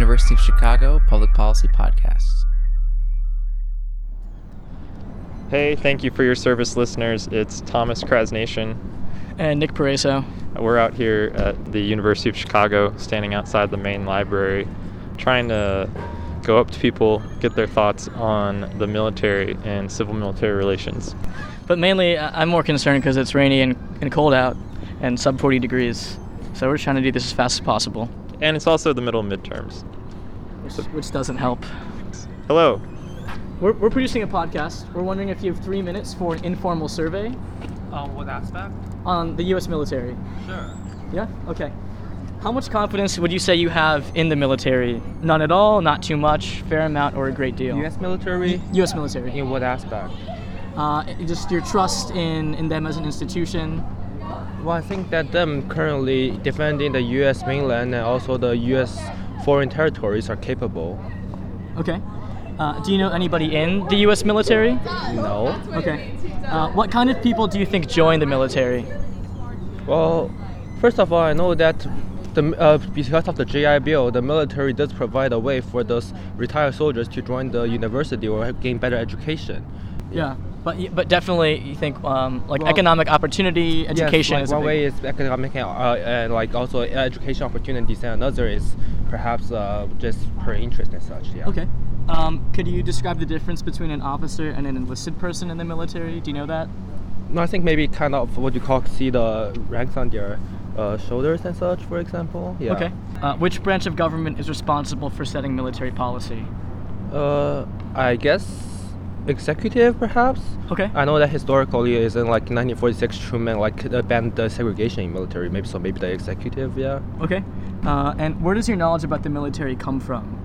University of Chicago Public Policy Podcasts. Hey, thank you for your service, listeners. It's Thomas Krasnation. And Nick Pareso. We're out here at the University of Chicago, standing outside the main library, trying to go up to people, get their thoughts on the military and civil military relations. But mainly, I- I'm more concerned because it's rainy and, and cold out and sub 40 degrees. So we're trying to do this as fast as possible, And it's also the middle and midterms. which, which doesn't help. Hello. We're, we're producing a podcast. We're wondering if you have three minutes for an informal survey On what aspect? on the U.S. military. Sure. Yeah? Okay. How much confidence would you say you have in the military? None at all, not too much, fair amount, or a great deal? U.S. military? U.S. military. In what aspect? Uh, just your trust in, in them as an institution. Well, I think that them currently defending the U.S. mainland and also the U.S. foreign territories are capable. Okay. Uh, do you know anybody in the U.S. military? No. Okay. Uh, what kind of people do you think join the military? Well, first of all, I know that the, uh, because of the GI Bill, the military does provide a way for those retired soldiers to join the university or gain better education. Yeah. But, but definitely, you think um, like Well, economic opportunity, education yes, is like one big- way is economic and, uh, and like also education opportunities, and another is perhaps uh, just per interest and such. Yeah. Okay. Um, could you describe the difference between an officer and an enlisted person in the military? Do you know that? No, I think maybe kind of what you call see the ranks on their uh, shoulders and such, for example. Yeah. Okay. Uh, which branch of government is responsible for setting military policy? Uh, I guess executive perhaps. Okay. I know that historically is in like 1946 Truman like banned the segregation in military. Maybe so. Maybe the executive. Yeah. Okay. Uh, and where does your knowledge about the military come from?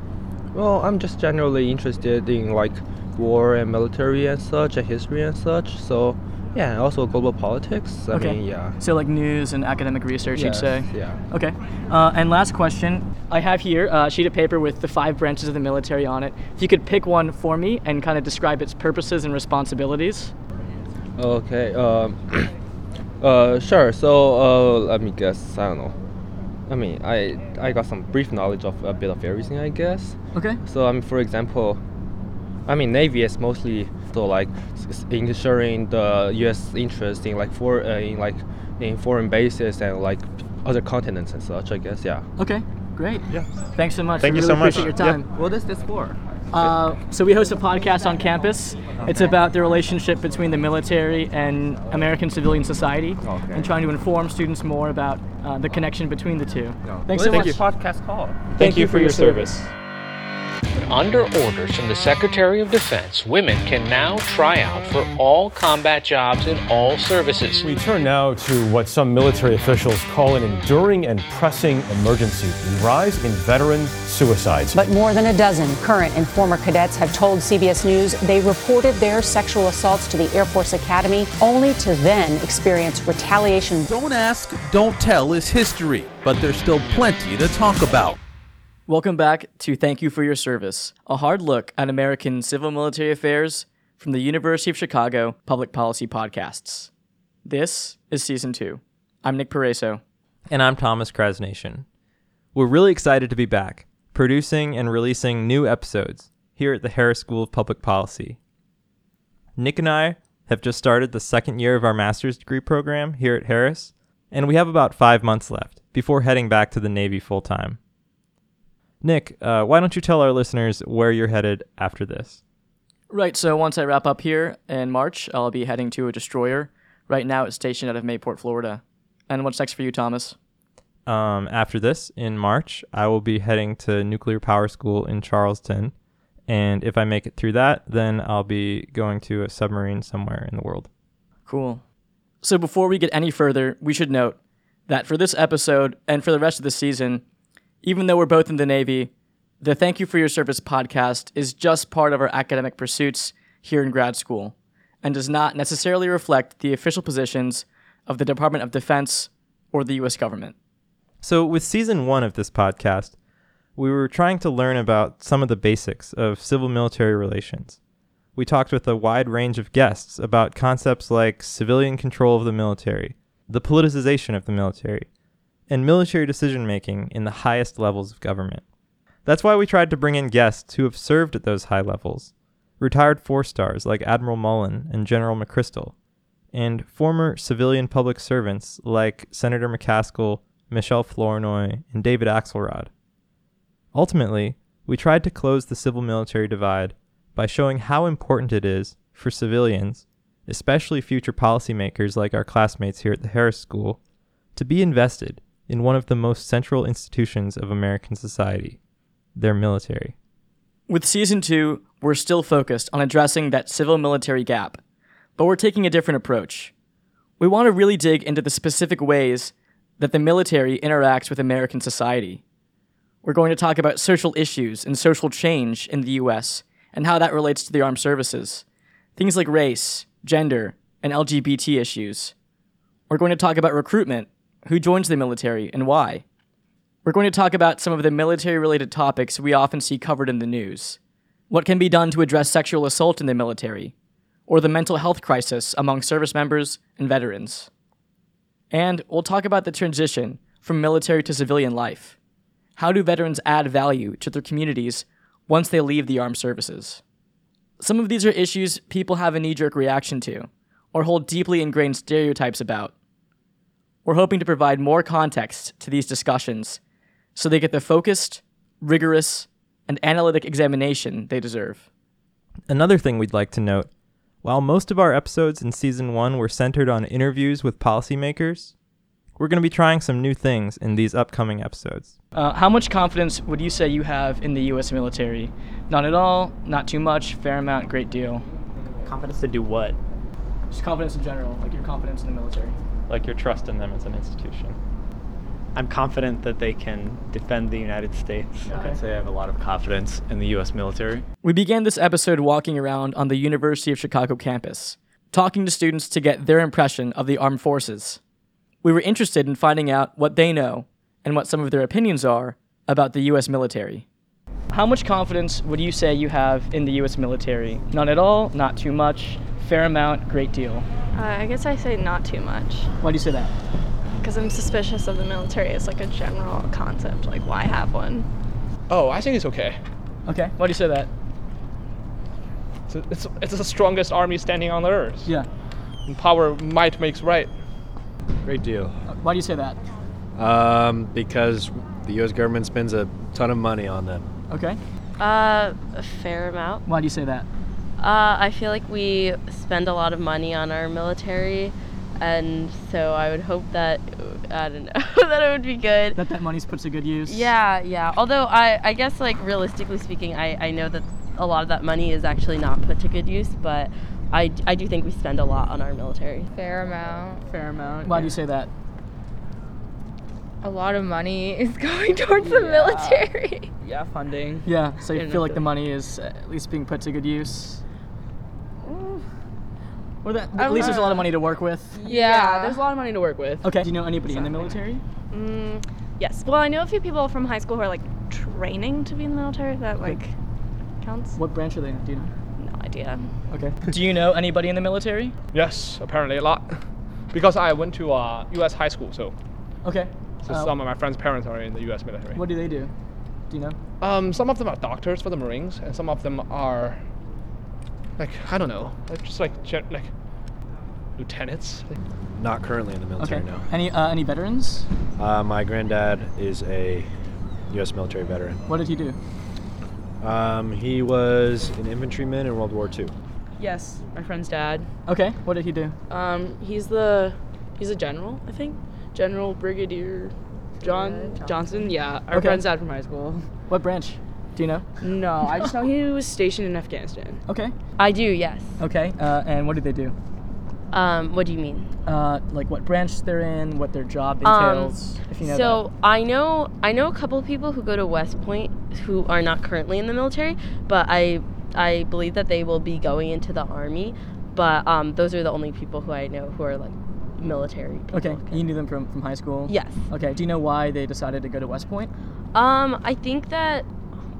Well, I'm just generally interested in like war and military and such, and history and such. So yeah, and also global politics. I okay. mean, yeah. So like news and academic research, you'd say. Yeah. Okay. Uh, and last question. I have here a sheet of paper with the five branches of the military on it. If you could pick one for me and kind of describe its purposes and responsibilities. Okay. Um. uh. Sure. So uh. Let me guess. I don't know. I mean, I I got some brief knowledge of a bit of everything, I guess. Okay. So I mean, for example, I mean, Navy is mostly so like s- s- ensuring the U.S. interest in like for uh, in like in foreign bases and like other continents and such. I guess. Yeah. Okay. Great. Yeah. Thanks so much. Thank I you really so much. appreciate your Yeah. time. What is this for? Uh, so we host a podcast on campus. It's about the relationship between the military and American civilian society, Okay. and trying to inform students more about uh, the connection between the two. Thanks what so is much. this podcast called? Thank, you for your service. Under orders from the Secretary of Defense, women can now try out for all combat jobs in all services. We turn now to what some military officials call an enduring and pressing emergency the rise in veteran suicides. But more than a dozen current and former cadets have told CBS News they reported their sexual assaults to the Air Force Academy only to then experience retaliation. Don't ask, don't tell is history, but there's still plenty to talk about. Welcome back to Thank You for Your Service, a hard look at American civil military affairs from the University of Chicago Public Policy Podcasts. This is season two. I'm Nick Pareso. And I'm Thomas Krasnation. We're really excited to be back, producing and releasing new episodes here at the Harris School of Public Policy. Nick and I have just started the second year of our master's degree program here at Harris, and we have about five months left before heading back to the Navy full time. Nick, uh, why don't you tell our listeners where you're headed after this? Right, so once I wrap up here in March, I'll be heading to a destroyer. Right now, it's stationed out of Mayport, Florida. And what's next for you, Thomas? Um, after this, in March, I will be heading to Nuclear Power School in Charleston. And if I make it through that, then I'll be going to a submarine somewhere in the world. Cool. So before we get any further, we should note that for this episode and for the rest of the season, even though we're both in the Navy, the Thank You for Your Service podcast is just part of our academic pursuits here in grad school and does not necessarily reflect the official positions of the Department of Defense or the U.S. government. So, with season one of this podcast, we were trying to learn about some of the basics of civil military relations. We talked with a wide range of guests about concepts like civilian control of the military, the politicization of the military, and military decision making in the highest levels of government. That's why we tried to bring in guests who have served at those high levels retired four stars like Admiral Mullen and General McChrystal, and former civilian public servants like Senator McCaskill, Michelle Flournoy, and David Axelrod. Ultimately, we tried to close the civil military divide by showing how important it is for civilians, especially future policymakers like our classmates here at the Harris School, to be invested in one of the most central institutions of American society, their military. With season two, we're still focused on addressing that civil military gap, but we're taking a different approach. We want to really dig into the specific ways that the military interacts with American society. We're going to talk about social issues and social change in the US and how that relates to the armed services. Things like race, gender, and LGBT issues. We're going to talk about recruitment, who joins the military, and why. We're going to talk about some of the military related topics we often see covered in the news. What can be done to address sexual assault in the military, or the mental health crisis among service members and veterans. And we'll talk about the transition from military to civilian life. How do veterans add value to their communities once they leave the armed services? Some of these are issues people have a knee jerk reaction to, or hold deeply ingrained stereotypes about. We're hoping to provide more context to these discussions so they get the focused, rigorous, and analytic examination they deserve. Another thing we'd like to note while most of our episodes in season one were centered on interviews with policymakers, we're going to be trying some new things in these upcoming episodes. Uh, how much confidence would you say you have in the U.S. military? Not at all, not too much, fair amount, great deal. Confidence to do what? Just confidence in general, like your confidence in the military. Like your trust in them as an institution. I'm confident that they can defend the United States. Okay. I'd say I have a lot of confidence in the U.S. military. We began this episode walking around on the University of Chicago campus, talking to students to get their impression of the armed forces. We were interested in finding out what they know and what some of their opinions are about the U.S. military. How much confidence would you say you have in the U.S. military? None at all, not too much, fair amount, great deal. Uh, I guess I say not too much. Why do you say that? Because I'm suspicious of the military as like a general concept. Like, why have one? Oh, I think it's okay. Okay. Why do you say that? It's, it's, it's the strongest army standing on the earth. Yeah. And power, might makes right. Great deal. Why do you say that? Um, because the U.S. government spends a ton of money on them. Okay. Uh, a fair amount. Why do you say that? Uh, I feel like we spend a lot of money on our military, and so I would hope that I don't know that it would be good. That that money's put to good use. Yeah, yeah. Although I, I guess like realistically speaking, I, I know that a lot of that money is actually not put to good use, but I, I do think we spend a lot on our military. Fair amount. Fair amount. Why do you say that? A lot of money is going towards the military. Yeah, funding. Yeah, so you feel like the money is at least being put to good use. Or that at least there's a lot of money to work with. Yeah, there's a lot of money to work with. Okay. Do you know anybody in the military? Mm, yes. Well, I know a few people from high school who are like training to be in the military. That like counts. What branch are they in? Do you know? No idea. Okay. Do you know anybody in the military? Yes, apparently a lot. Because I went to uh, U.S. high school, so. Okay. So Uh, some of my friends' parents are in the U.S. military. What do they do? Do you know? Um, some of them are doctors for the Marines, and some of them are, like I don't know, like just like gen- like lieutenants. Not currently in the military, okay. no. Any uh, any veterans? Uh, my granddad is a U.S. military veteran. What did he do? Um, he was an infantryman in World War II. Yes, my friend's dad. Okay. What did he do? Um, he's the he's a general, I think. General Brigadier John Johnson. Yeah, our Okay. friend's dad from high school. What branch? Do you know? No, I just know he was stationed in Afghanistan. Okay. I do, yes. Okay. Uh, and what did they do? Um, what do you mean? Uh, like what branch they're in, what their job Um, entails, if you know so I know I know a couple of people who go to West Point who are not currently in the military, but I I believe that they will be going into the army. But um, those are the only people who I know who are like military. that. Okay. You knew them from, from high school? Yes. Okay. Do you know why they decided to go to West Point? Um, I think that.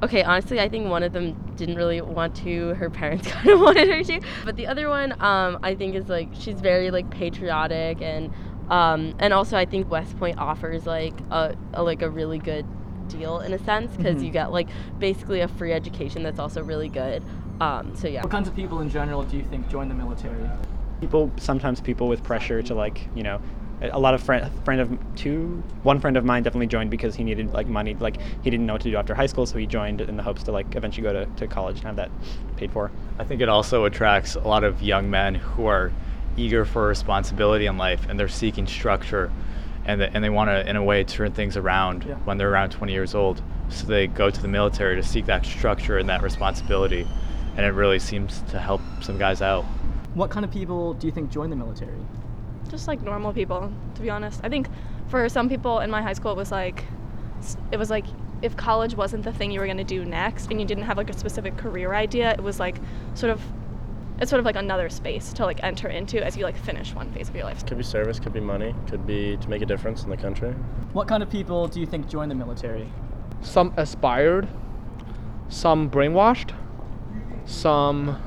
Okay, honestly, I think one of them didn't really want to. Her parents kind of wanted her to, but the other one, um, I think is like she's very like patriotic and, um, and also I think West Point offers like a, a like a really good deal in a sense because Mhm. you get like basically a free education that's also really good. Um, so yeah. What kinds of people in general do you think join the military? People sometimes people with pressure to like you know a a lot of friend friend of two one friend of mine definitely joined because he needed like money like he didn't know what to do after high school so he joined in the hopes to like eventually go to, to college and have that paid for I think it also attracts a lot of young men who are eager for responsibility in life and they're seeking structure and, the, and they want to, in a way, turn things around Yeah. when they're around 20 years old. So they go to the military to seek that structure and that responsibility. And it really seems to help some guys out. What kind of people do you think join the military? Just like normal people to be honest i think for some people in my high school it was like it was like if college wasn't the thing you were going to do next and you didn't have like a specific career idea it was like sort of it's sort of like another space to like enter into as you like finish one phase of your life Could be service, could be money, could be to make a difference in the country. What kind of people do you think join the military? Some aspired, some brainwashed, some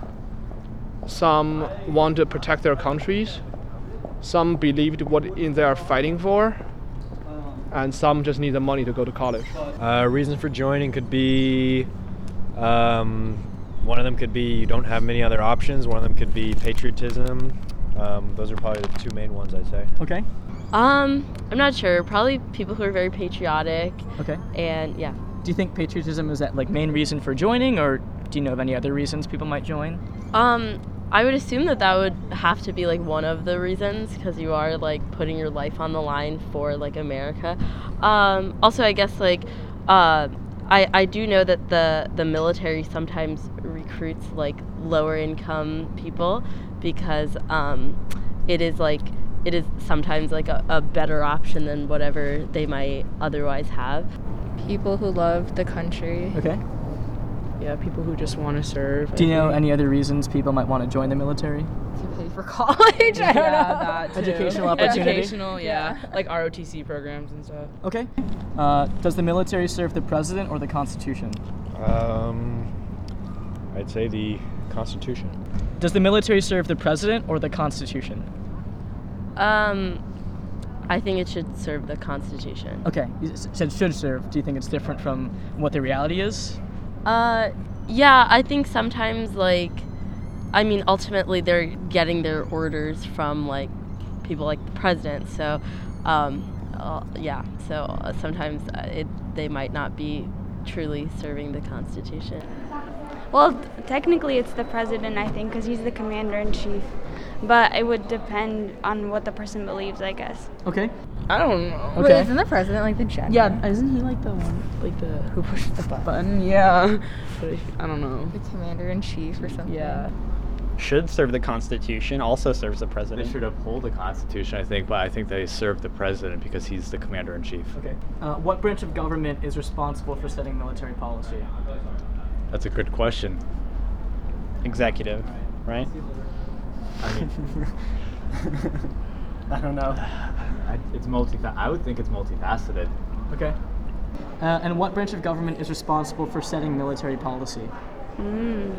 some want to protect their countries, some believed what in they are fighting for, and some just need the money to go to college. Uh, reason for joining could be um, one of them could be you don't have many other options. One of them could be patriotism. Um, those are probably the two main ones I'd say. Okay. Um, I'm not sure. Probably people who are very patriotic. Okay. And yeah. Do you think patriotism is that like main reason for joining, or do you know of any other reasons people might join? Um, I would assume that that would have to be like one of the reasons because you are like putting your life on the line for like America. Um, also, I guess like uh, I I do know that the the military sometimes recruits like lower income people because um, it is like it is sometimes like a, a better option than whatever they might otherwise have. People who love the country. Okay. Yeah, people who just want to serve. Do you know any other reasons people might want to join the military? To pay for college. I don't yeah, know. that too. Educational opportunity? Educational, yeah. Like ROTC programs and stuff. Okay. Uh, does the military serve the president or the Constitution? Um, I'd say the Constitution. Does the military serve the president or the Constitution? Um, I think it should serve the Constitution. Okay, you said should serve. Do you think it's different from what the reality is? Uh, yeah, I think sometimes like, I mean, ultimately they're getting their orders from like people like the president. So, um, uh, yeah. So uh, sometimes uh, it they might not be truly serving the Constitution. Well, t- technically, it's the president, I think, because he's the commander in chief. But it would depend on what the person believes, I guess. Okay. I don't know. Wait, isn't the president like the general? Yeah, isn't he like the one, like the who pushes the button? Yeah, but if, I don't know. The commander in chief or something. Yeah. should serve the Constitution also serves the president. They should uphold the Constitution, I think, but I think they serve the president because he's the commander in chief. Okay. Uh, what branch of government is responsible for setting military policy? That's a good question. Executive, right? I mean, I don't know. I, it's multi. I would think it's multifaceted. Okay. Uh, and what branch of government is responsible for setting military policy? Mm.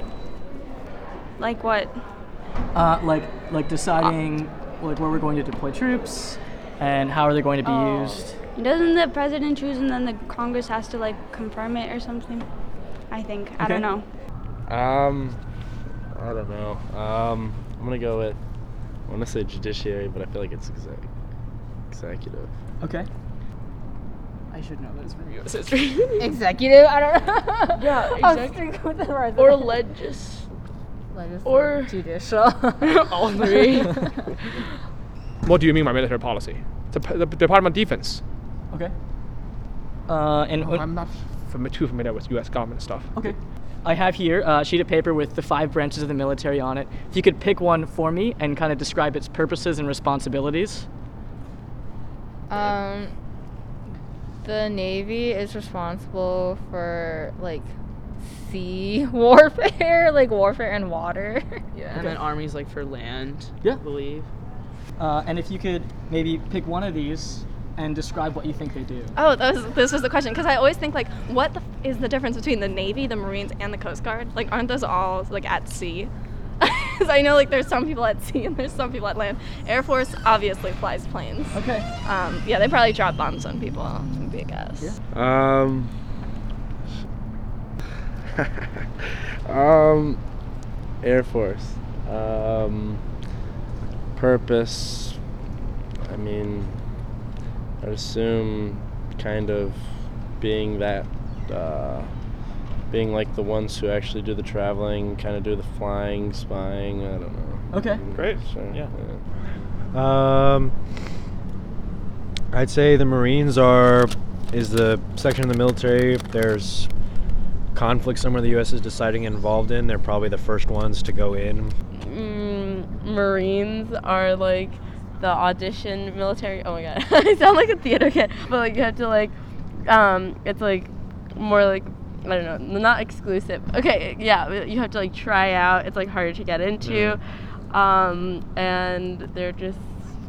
Like what? Uh, like like deciding like where we're going to deploy troops and how are they going to be Oh. used. Doesn't the president choose and then the Congress has to like confirm it or something? I think. I don't know. Um, I don't know. Um, I'm gonna go with. I want to say judiciary, but I feel like it's exec- executive. Okay. I should know this from U.S. history. Executive? I don't know. Yeah, I'll exec- stick with the president. or legis. Legis- or judicial. all three. what do you mean by military policy? The, the Department of Defense. Okay. Uh, and Oh, I'm not fami- too familiar with U.S. government stuff. Okay. I have here a sheet of paper with the five branches of the military on it. If you could pick one for me and kind of describe its purposes and responsibilities. Um, the Navy is responsible for like sea warfare, like warfare in water. Yeah, and then armies like for land. Yeah. I believe. Uh, and if you could maybe pick one of these and describe what you think they do. Oh, that was, this was the question because I always think like, what the f- is the difference between the Navy, the Marines, and the Coast Guard? Like, aren't those all like at sea? because I know like there's some people at sea and there's some people at land. Air Force obviously flies planes. Okay. Um, yeah, they probably drop bombs on people. Would be a guess. Um. um. Air Force. Um. Purpose. I mean, I'd assume kind of being that. Uh, being like the ones who actually do the traveling, kind of do the flying, spying. I don't know. Okay. Great. Sure. Yeah. Um, I'd say the Marines are is the section of the military. If there's conflict somewhere the U.S. is deciding involved in, they're probably the first ones to go in. Mm, Marines are like the audition military. Oh my god, I sound like a theater kid, but like you have to like, um, it's like more like I don't know, not exclusive. Okay, yeah, you have to like try out. It's like harder to get into, um, and they're just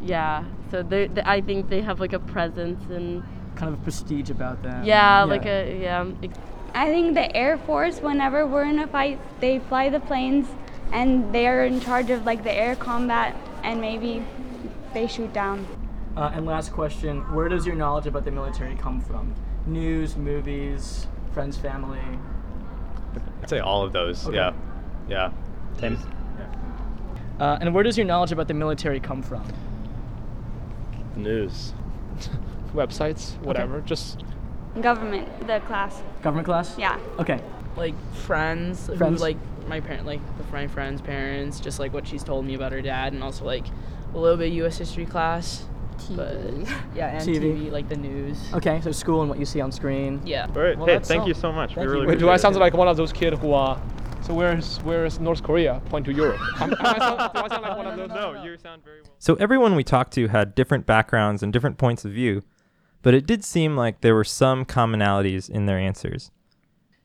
yeah. So they, they, I think they have like a presence and Kind of a prestige about them. yeah, like a yeah. I think the Air Force, whenever we're in a fight, they fly the planes and they're in charge of like the air combat and maybe they shoot down. Uh, and last question: Where does your knowledge about the military come from? News, movies, friends, family. I'd say all of those. Okay. Yeah. Yeah. Same. Uh, and where does your knowledge about the military come from? News. Websites, whatever. Just Government, the class. Government class. Yeah. Okay. like friends, Friends? who like my parent like my friend's parents just like what she's told me about her dad and also like a little bit of US history class but yeah and TV. TV. like the news Okay, so school and what you see on screen. Yeah. All right. Well, hey, thank all. you so much. Thank we really you. Wait, do I sound it. like one of those kids who are? So where's where's North Korea? Point to Europe. Am- am I sound- do I sound like one of those? No, you sound very well. So everyone we talked to had different backgrounds and different points of view, but it did seem like there were some commonalities in their answers.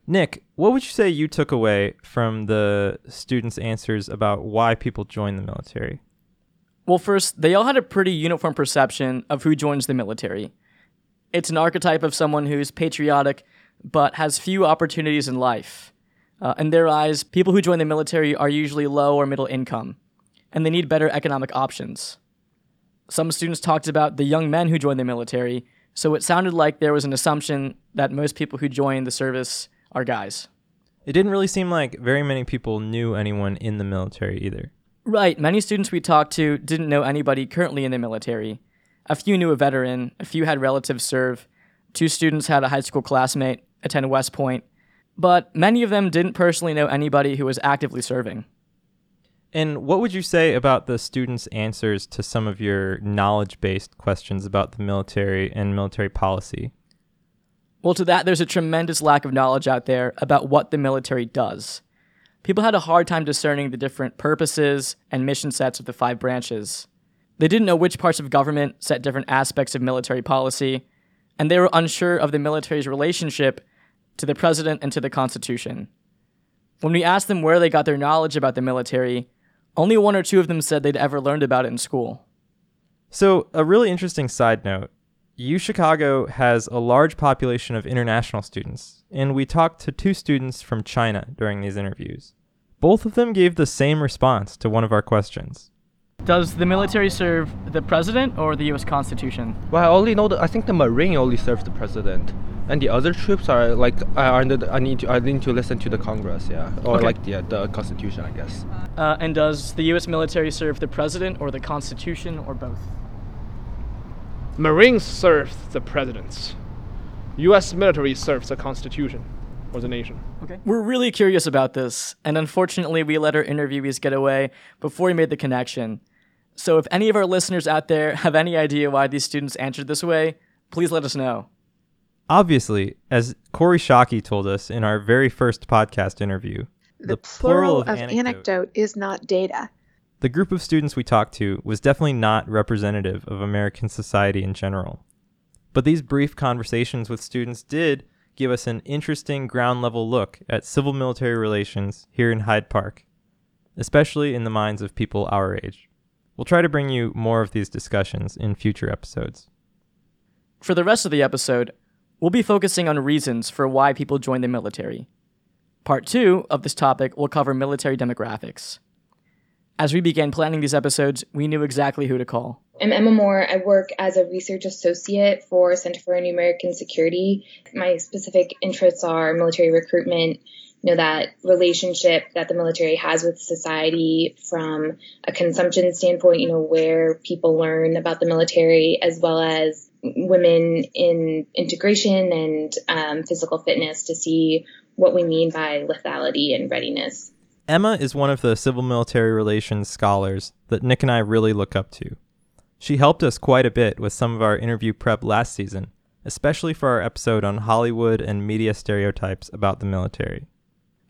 Nick, what would you say you took away from the students' answers about why people join the military? Well, first, they all had a pretty uniform perception of who joins the military. It's an archetype of someone who's patriotic but has few opportunities in life. Uh, in their eyes, people who join the military are usually low or middle income, and they need better economic options. Some students talked about the young men who join the military, so it sounded like there was an assumption that most people who join the service are guys. It didn't really seem like very many people knew anyone in the military either. Right. Many students we talked to didn't know anybody currently in the military. A few knew a veteran, a few had relatives serve, two students had a high school classmate attend West Point, but many of them didn't personally know anybody who was actively serving. And what would you say about the students' answers to some of your knowledge based questions about the military and military policy? Well, to that, there's a tremendous lack of knowledge out there about what the military does. People had a hard time discerning the different purposes and mission sets of the five branches. They didn't know which parts of government set different aspects of military policy, and they were unsure of the military's relationship to the president and to the Constitution. When we asked them where they got their knowledge about the military, only one or two of them said they'd ever learned about it in school. So, a really interesting side note U Chicago has a large population of international students, and we talked to two students from China during these interviews. Both of them gave the same response to one of our questions. Does the military serve the president or the U.S. Constitution? Well, I only know that I think the Marine only serves the president, and the other troops are like are under. The, I need to I need to listen to the Congress, yeah, or Okay. like the the Constitution, I guess. Uh, and does the U.S. military serve the president or the Constitution or both? Marines serve the presidents. U.S. military serves the Constitution or the nation. Okay. We're really curious about this, and unfortunately, we let our interviewees get away before we made the connection. So, if any of our listeners out there have any idea why these students answered this way, please let us know. Obviously, as Kori Schake told us in our very first podcast interview, The, plural, of anecdote. is not data. the group of students we talked to was definitely not representative of American society in general. But these brief conversations with students did give us an interesting ground level look at civil military relations here in Hyde Park, especially in the minds of people our age. We'll try to bring you more of these discussions in future episodes. For the rest of the episode, we'll be focusing on reasons for why people join the military. Part two of this topic will cover military demographics. As we began planning these episodes, we knew exactly who to call. I'm Emma Moore. I work as a research associate for Center for New-American Security. My specific interests are military recruitment, you know, that relationship that the military has with society from a consumption standpoint, you know, where people learn about the military as well as women in integration and um, physical fitness to see what we mean by lethality and readiness. Emma is one of the civil military relations scholars that Nick and I really look up to. She helped us quite a bit with some of our interview prep last season, especially for our episode on Hollywood and media stereotypes about the military.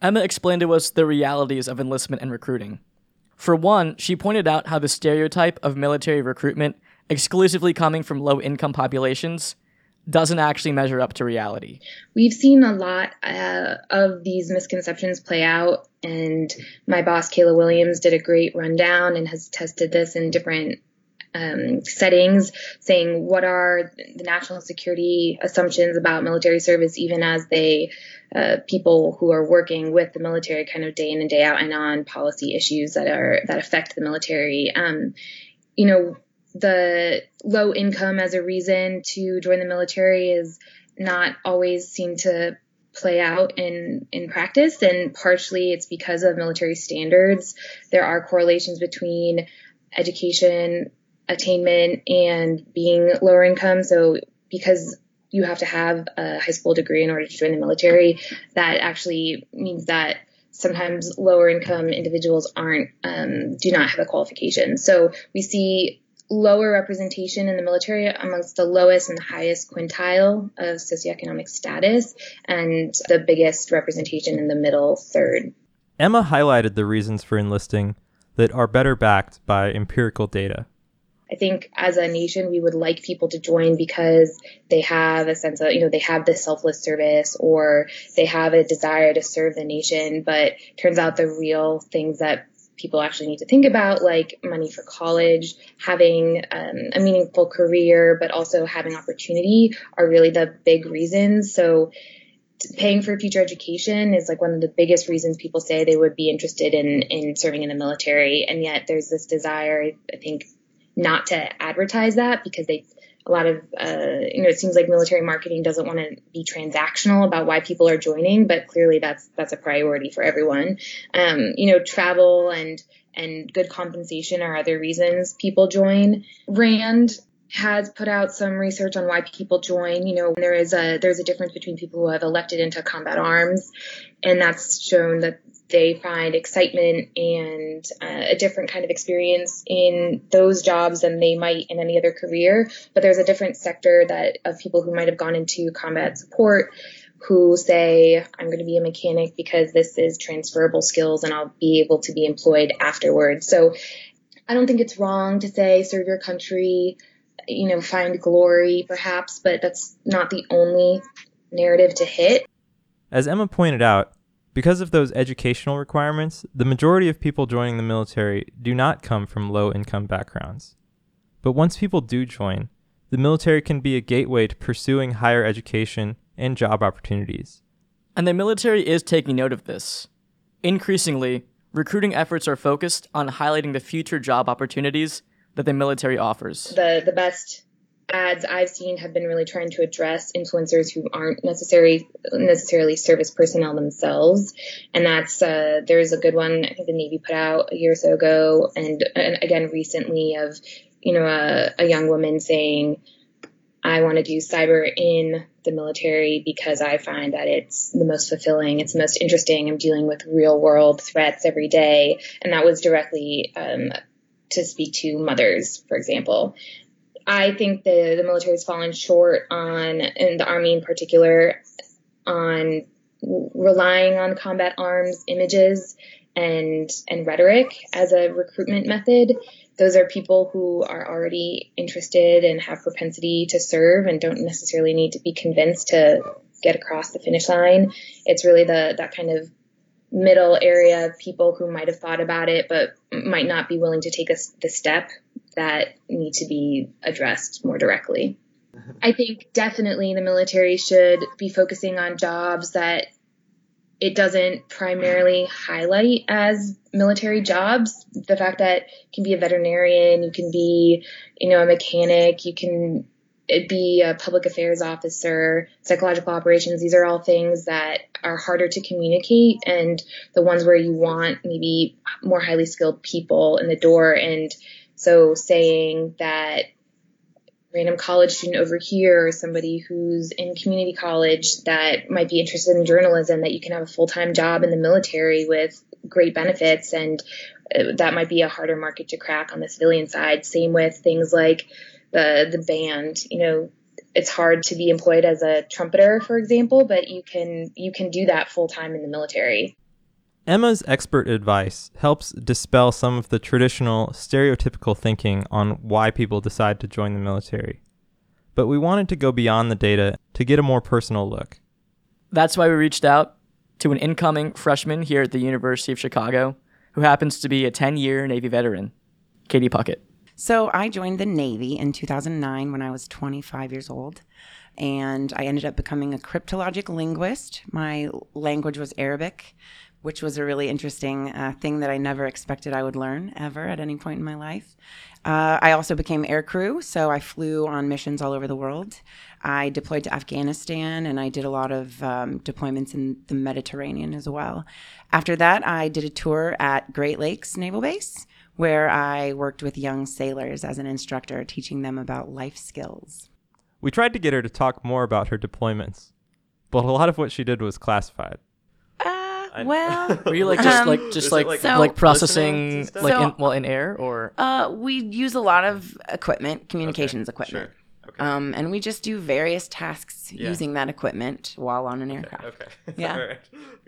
Emma explained to us the realities of enlistment and recruiting. For one, she pointed out how the stereotype of military recruitment exclusively coming from low income populations doesn't actually measure up to reality. We've seen a lot uh, of these misconceptions play out, and my boss, Kayla Williams, did a great rundown and has tested this in different um, settings, saying what are the national security assumptions about military service, even as they uh, people who are working with the military, kind of day in and day out, and on policy issues that are that affect the military. Um, you know, the low income as a reason to join the military is not always seen to play out in in practice and partially it's because of military standards there are correlations between education attainment and being lower income. So because you have to have a high school degree in order to join the military, that actually means that sometimes lower income individuals aren't um, do not have a qualification. So we see lower representation in the military amongst the lowest and the highest quintile of socioeconomic status, and the biggest representation in the middle third. Emma highlighted the reasons for enlisting that are better backed by empirical data. I think as a nation, we would like people to join because they have a sense of, you know, they have this selfless service or they have a desire to serve the nation. But turns out the real things that people actually need to think about, like money for college, having um, a meaningful career, but also having opportunity, are really the big reasons. So paying for future education is like one of the biggest reasons people say they would be interested in in serving in the military and yet there's this desire i think not to advertise that because they a lot of uh, you know it seems like military marketing doesn't want to be transactional about why people are joining but clearly that's that's a priority for everyone um, you know travel and and good compensation are other reasons people join rand has put out some research on why people join. You know, there is a there's a difference between people who have elected into combat arms, and that's shown that they find excitement and uh, a different kind of experience in those jobs than they might in any other career. But there's a different sector that of people who might have gone into combat support who say, I'm going to be a mechanic because this is transferable skills and I'll be able to be employed afterwards. So I don't think it's wrong to say serve your country, you know, find glory perhaps, but that's not the only narrative to hit. As Emma pointed out, because of those educational requirements, the majority of people joining the military do not come from low income backgrounds. But once people do join, the military can be a gateway to pursuing higher education and job opportunities. And the military is taking note of this. Increasingly, recruiting efforts are focused on highlighting the future job opportunities that the military offers. The the best ads I've seen have been really trying to address influencers who aren't necessarily necessarily service personnel themselves, and that's uh, there's a good one I think the Navy put out a year or so ago, and, and again recently of you know a, a young woman saying. I want to do cyber in the military because I find that it's the most fulfilling, it's the most interesting. I'm dealing with real world threats every day. And that was directly um, to speak to mothers, for example. I think the the military has fallen short on, and the army in particular, on relying on combat arms images and and rhetoric as a recruitment method. Those are people who are already interested and have propensity to serve and don't necessarily need to be convinced to get across the finish line. It's really the that kind of middle area of people who might have thought about it but might not be willing to take a, the step that need to be addressed more directly. I think definitely the military should be focusing on jobs that it doesn't primarily highlight as military jobs. The fact that you can be a veterinarian, you can be, you know, a mechanic, you can be a public affairs officer, psychological operations. These are all things that are harder to communicate and the ones where you want maybe more highly skilled people in the door. And so saying that random college student over here or somebody who's in community college that might be interested in journalism that you can have a full-time job in the military with great benefits and uh, that might be a harder market to crack on the civilian side. Same with things like the the band. You know it's hard to be employed as a trumpeter for example but you can you can do that full time in the military Emma's expert advice helps dispel some of the traditional stereotypical thinking on why people decide to join the military. But we wanted to go beyond the data to get a more personal look. That's why we reached out to an incoming freshman here at the University of Chicago who happens to be a 10 year Navy veteran, Katie Puckett. So I joined the Navy in 2009 when I was 25 years old. And I ended up becoming a cryptologic linguist. My language was Arabic which was a really interesting uh, thing that I never expected I would learn ever at any point in my life. Uh, I also became air crew, so I flew on missions all over the world. I deployed to Afghanistan and I did a lot of um, deployments in the Mediterranean as well. After that, I did a tour at Great Lakes Naval Base where I worked with young sailors as an instructor, teaching them about life skills. We tried to get her to talk more about her deployments, but a lot of what she did was classified. Well, were you like just um, like just like like, so, like processing like in, well in air or? Uh, we use a lot of equipment, communications okay, equipment. Sure. Okay. Um, and we just do various tasks yeah. using that equipment while on an aircraft. Okay. okay. Yeah. All right.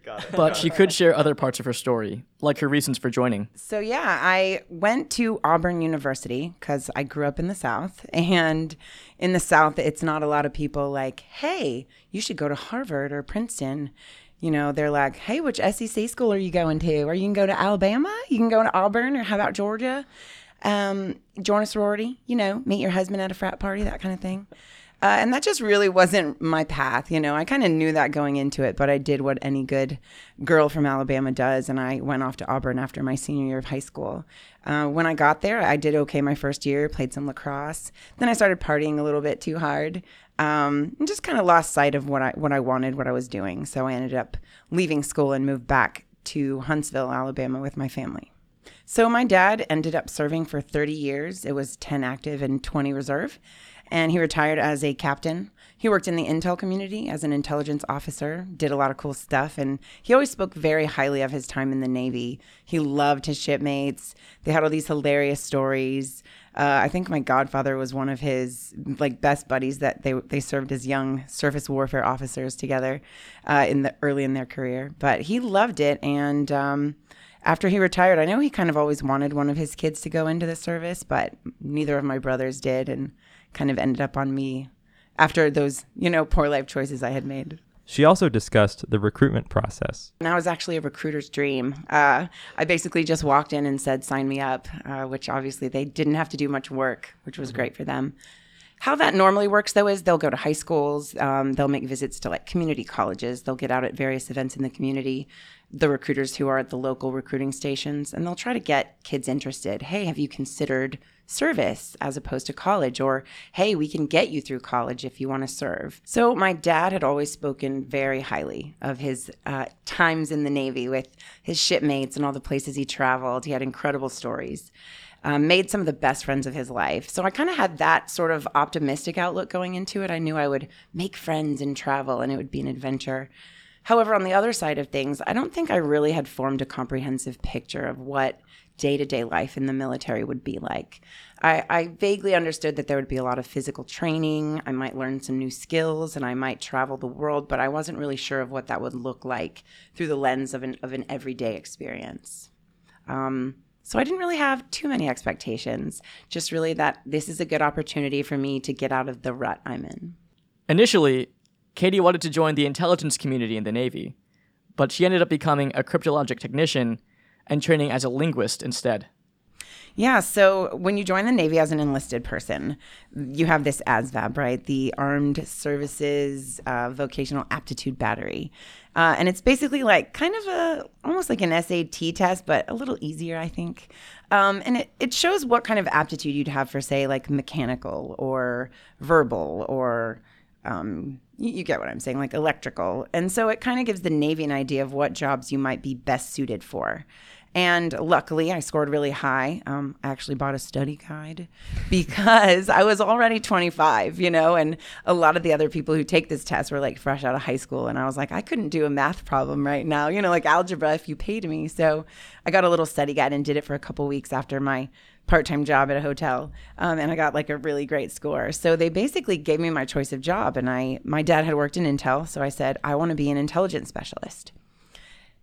Got it. But she could share other parts of her story, like her reasons for joining. So yeah, I went to Auburn University because I grew up in the South, and in the South, it's not a lot of people like, "Hey, you should go to Harvard or Princeton." You know, they're like, hey, which SEC school are you going to? Or you can go to Alabama, you can go to Auburn, or how about Georgia? Um, join a sorority, you know, meet your husband at a frat party, that kind of thing. Uh, and that just really wasn't my path. You know, I kind of knew that going into it, but I did what any good girl from Alabama does. And I went off to Auburn after my senior year of high school. Uh, when I got there, I did okay my first year, played some lacrosse. Then I started partying a little bit too hard um, and just kind of lost sight of what I what I wanted, what I was doing. So I ended up leaving school and moved back to Huntsville, Alabama, with my family. So my dad ended up serving for 30 years. It was 10 active and 20 reserve, and he retired as a captain. He worked in the intel community as an intelligence officer, did a lot of cool stuff, and he always spoke very highly of his time in the Navy. He loved his shipmates. They had all these hilarious stories. Uh, I think my godfather was one of his like best buddies that they they served as young surface warfare officers together uh, in the early in their career. But he loved it, and um, after he retired, I know he kind of always wanted one of his kids to go into the service, but neither of my brothers did, and kind of ended up on me after those you know poor life choices I had made. She also discussed the recruitment process. And that was actually a recruiter's dream. Uh, I basically just walked in and said, sign me up, uh, which obviously they didn't have to do much work, which was mm-hmm. great for them. How that normally works, though, is they'll go to high schools, um, they'll make visits to like community colleges, they'll get out at various events in the community, the recruiters who are at the local recruiting stations, and they'll try to get kids interested. Hey, have you considered service as opposed to college, or hey, we can get you through college if you want to serve. So, my dad had always spoken very highly of his uh, times in the Navy with his shipmates and all the places he traveled. He had incredible stories. Um, made some of the best friends of his life. So I kind of had that sort of optimistic outlook going into it. I knew I would make friends and travel and it would be an adventure. However, on the other side of things, I don't think I really had formed a comprehensive picture of what day to day life in the military would be like. I, I, vaguely understood that there would be a lot of physical training. I might learn some new skills and I might travel the world, but I wasn't really sure of what that would look like through the lens of an, of an everyday experience. Um, so I didn't really have too many expectations, just really that this is a good opportunity for me to get out of the rut I'm in. Initially, Katie wanted to join the intelligence community in the Navy, but she ended up becoming a cryptologic technician and training as a linguist instead. Yeah, so when you join the Navy as an enlisted person, you have this ASVAB, right? The Armed Services uh, Vocational Aptitude Battery. Uh, and it's basically like kind of a almost like an SAT test, but a little easier, I think. Um, and it, it shows what kind of aptitude you'd have for, say, like mechanical or verbal or um, you, get what I'm saying, like electrical. And so it kind of gives the Navy an idea of what jobs you might be best suited for. And luckily, I scored really high. Um, I actually bought a study guide because I was already 25, you know, and a lot of the other people who take this test were like fresh out of high school. And I was like, I couldn't do a math problem right now, you know, like algebra if you paid me. So I got a little study guide and did it for a couple weeks after my part-time job at a hotel um, and i got like a really great score. So they basically gave me my choice of job and i my dad had worked in intel so i said i want to be an intelligence specialist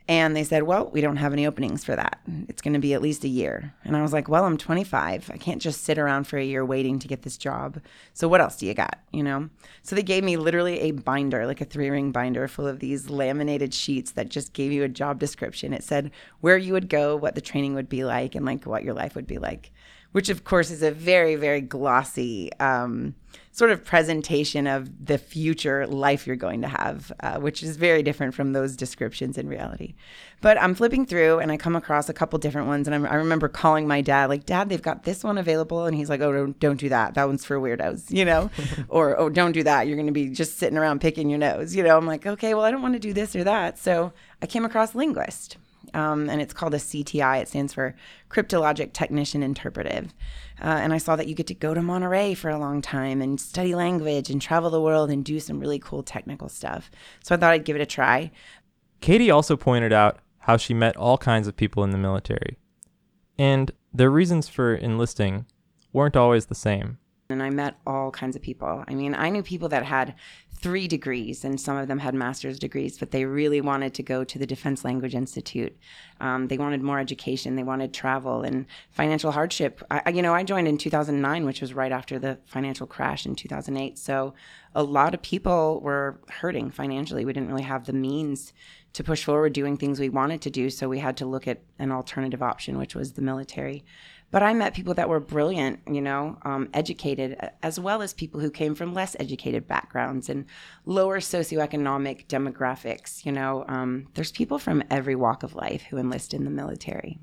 and they said, Well, we don't have any openings for that. It's going to be at least a year. And I was like, Well, I'm 25. I can't just sit around for a year waiting to get this job. So what else do you got? You know? So they gave me literally a binder, like a three ring binder full of these laminated sheets that just gave you a job description. It said where you would go, what the training would be like, and like what your life would be like which of course is a very, very glossy um, sort of presentation of the future life you're going to have, uh, which is very different from those descriptions in reality. But I'm flipping through and I come across a couple different ones, and I'm, i remember calling my dad, like, Dad, they've got this one available, and he's like, Oh, don't, don't do that. That one's for weirdos, you know, or Oh, don't do that. You're going to be just sitting around picking your nose, you know. I'm like, Okay, well, I don't want to do this or that. So I came across linguist um, and it's called a CTI. It stands for Cryptologic Technician Interpretive. Uh, and I saw that you get to go to Monterey for a long time and study language and travel the world and do some really cool technical stuff. So I thought I'd give it a try. Katie also pointed out how she met all kinds of people in the military. And their reasons for enlisting weren't always the same. And I met all kinds of people. I mean, I knew people that had three degrees, and some of them had master's degrees, but they really wanted to go to the Defense Language Institute. Um, they wanted more education, they wanted travel and financial hardship. I, you know, I joined in 2009, which was right after the financial crash in 2008. So a lot of people were hurting financially. We didn't really have the means to push forward doing things we wanted to do, so we had to look at an alternative option, which was the military. But I met people that were brilliant, you know, um, educated, as well as people who came from less educated backgrounds and lower socioeconomic demographics. You know, um, there's people from every walk of life who enlist in the military.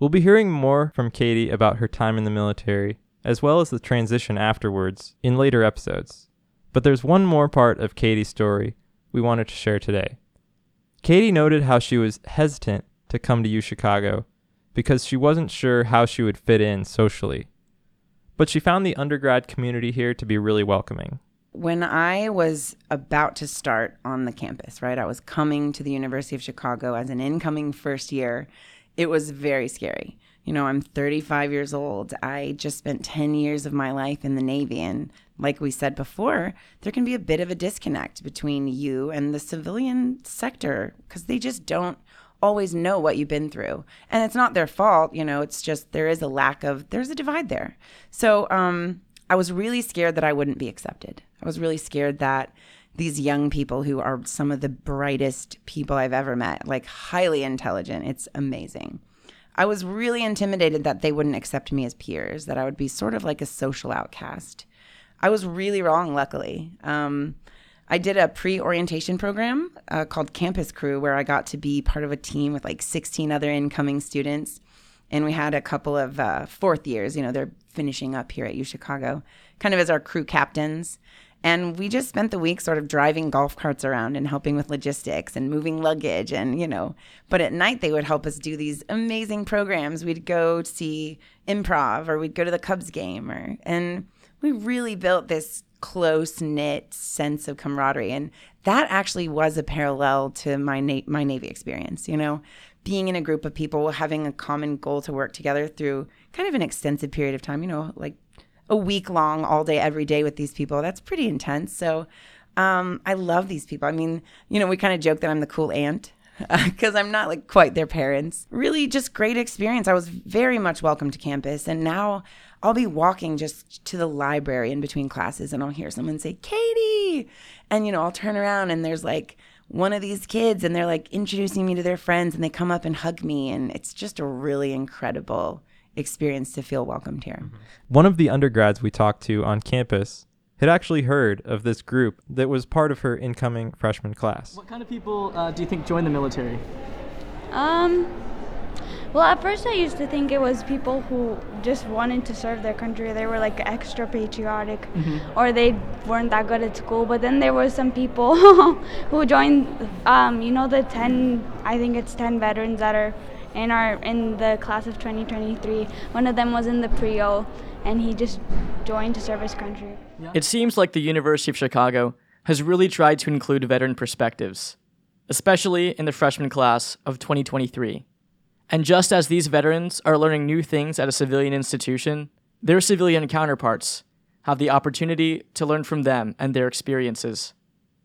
We'll be hearing more from Katie about her time in the military, as well as the transition afterwards, in later episodes. But there's one more part of Katie's story we wanted to share today. Katie noted how she was hesitant to come to U Chicago because she wasn't sure how she would fit in socially. But she found the undergrad community here to be really welcoming. When I was about to start on the campus, right, I was coming to the University of Chicago as an incoming first year, it was very scary. You know, I'm 35 years old. I just spent 10 years of my life in the Navy. And like we said before, there can be a bit of a disconnect between you and the civilian sector because they just don't always know what you've been through. And it's not their fault, you know, it's just there is a lack of there's a divide there. So, um I was really scared that I wouldn't be accepted. I was really scared that these young people who are some of the brightest people I've ever met, like highly intelligent, it's amazing. I was really intimidated that they wouldn't accept me as peers, that I would be sort of like a social outcast. I was really wrong, luckily. Um, I did a pre orientation program uh, called Campus Crew where I got to be part of a team with like 16 other incoming students. And we had a couple of uh, fourth years, you know, they're finishing up here at U Chicago, kind of as our crew captains. And we just spent the week sort of driving golf carts around and helping with logistics and moving luggage and, you know, but at night they would help us do these amazing programs. We'd go see improv or we'd go to the Cubs game or, and we really built this close knit sense of camaraderie. And that actually was a parallel to my na- my Navy experience. You know, being in a group of people, having a common goal to work together through kind of an extensive period of time. You know, like a week long, all day, every day with these people. That's pretty intense. So. Um, I love these people. I mean, you know, we kind of joke that I'm the cool aunt because I'm not like quite their parents. Really, just great experience. I was very much welcome to campus, and now I'll be walking just to the library in between classes and I'll hear someone say, Katie. And, you know, I'll turn around and there's like one of these kids and they're like introducing me to their friends and they come up and hug me. And it's just a really incredible experience to feel welcomed here. One of the undergrads we talked to on campus had actually heard of this group that was part of her incoming freshman class. What kind of people uh, do you think join the military? Um, well, at first I used to think it was people who just wanted to serve their country. They were like extra patriotic, Mhm. or they weren't that good at school. But then there were some people who joined. Um, you know, the ten. I think it's ten veterans that are in our in the class of 2023. One of them was in the PRIO, and he just joined to serve his country. It seems like the University of Chicago has really tried to include veteran perspectives, especially in the freshman class of 2023. And just as these veterans are learning new things at a civilian institution, their civilian counterparts have the opportunity to learn from them and their experiences.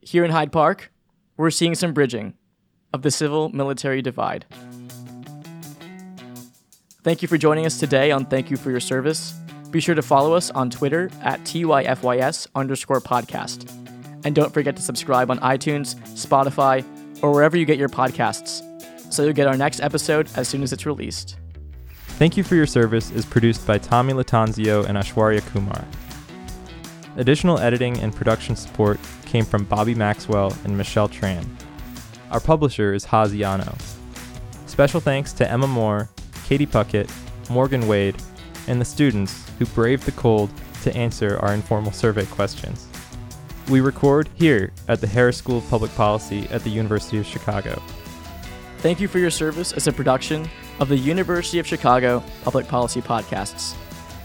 Here in Hyde Park, we're seeing some bridging of the civil military divide. Thank you for joining us today on Thank You for Your Service. Be sure to follow us on Twitter at TYFYS underscore podcast. And don't forget to subscribe on iTunes, Spotify, or wherever you get your podcasts so you'll get our next episode as soon as it's released. Thank You for Your Service is produced by Tommy Latanzio and Ashwarya Kumar. Additional editing and production support came from Bobby Maxwell and Michelle Tran. Our publisher is Haziano. Special thanks to Emma Moore, Katie Puckett, Morgan Wade, and the students who braved the cold to answer our informal survey questions. We record here at the Harris School of Public Policy at the University of Chicago. Thank you for your service as a production of the University of Chicago Public Policy Podcasts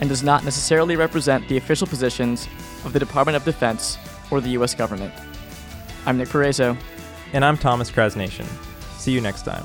and does not necessarily represent the official positions of the Department of Defense or the U.S. government. I'm Nick Perezo. And I'm Thomas Krasnation. See you next time.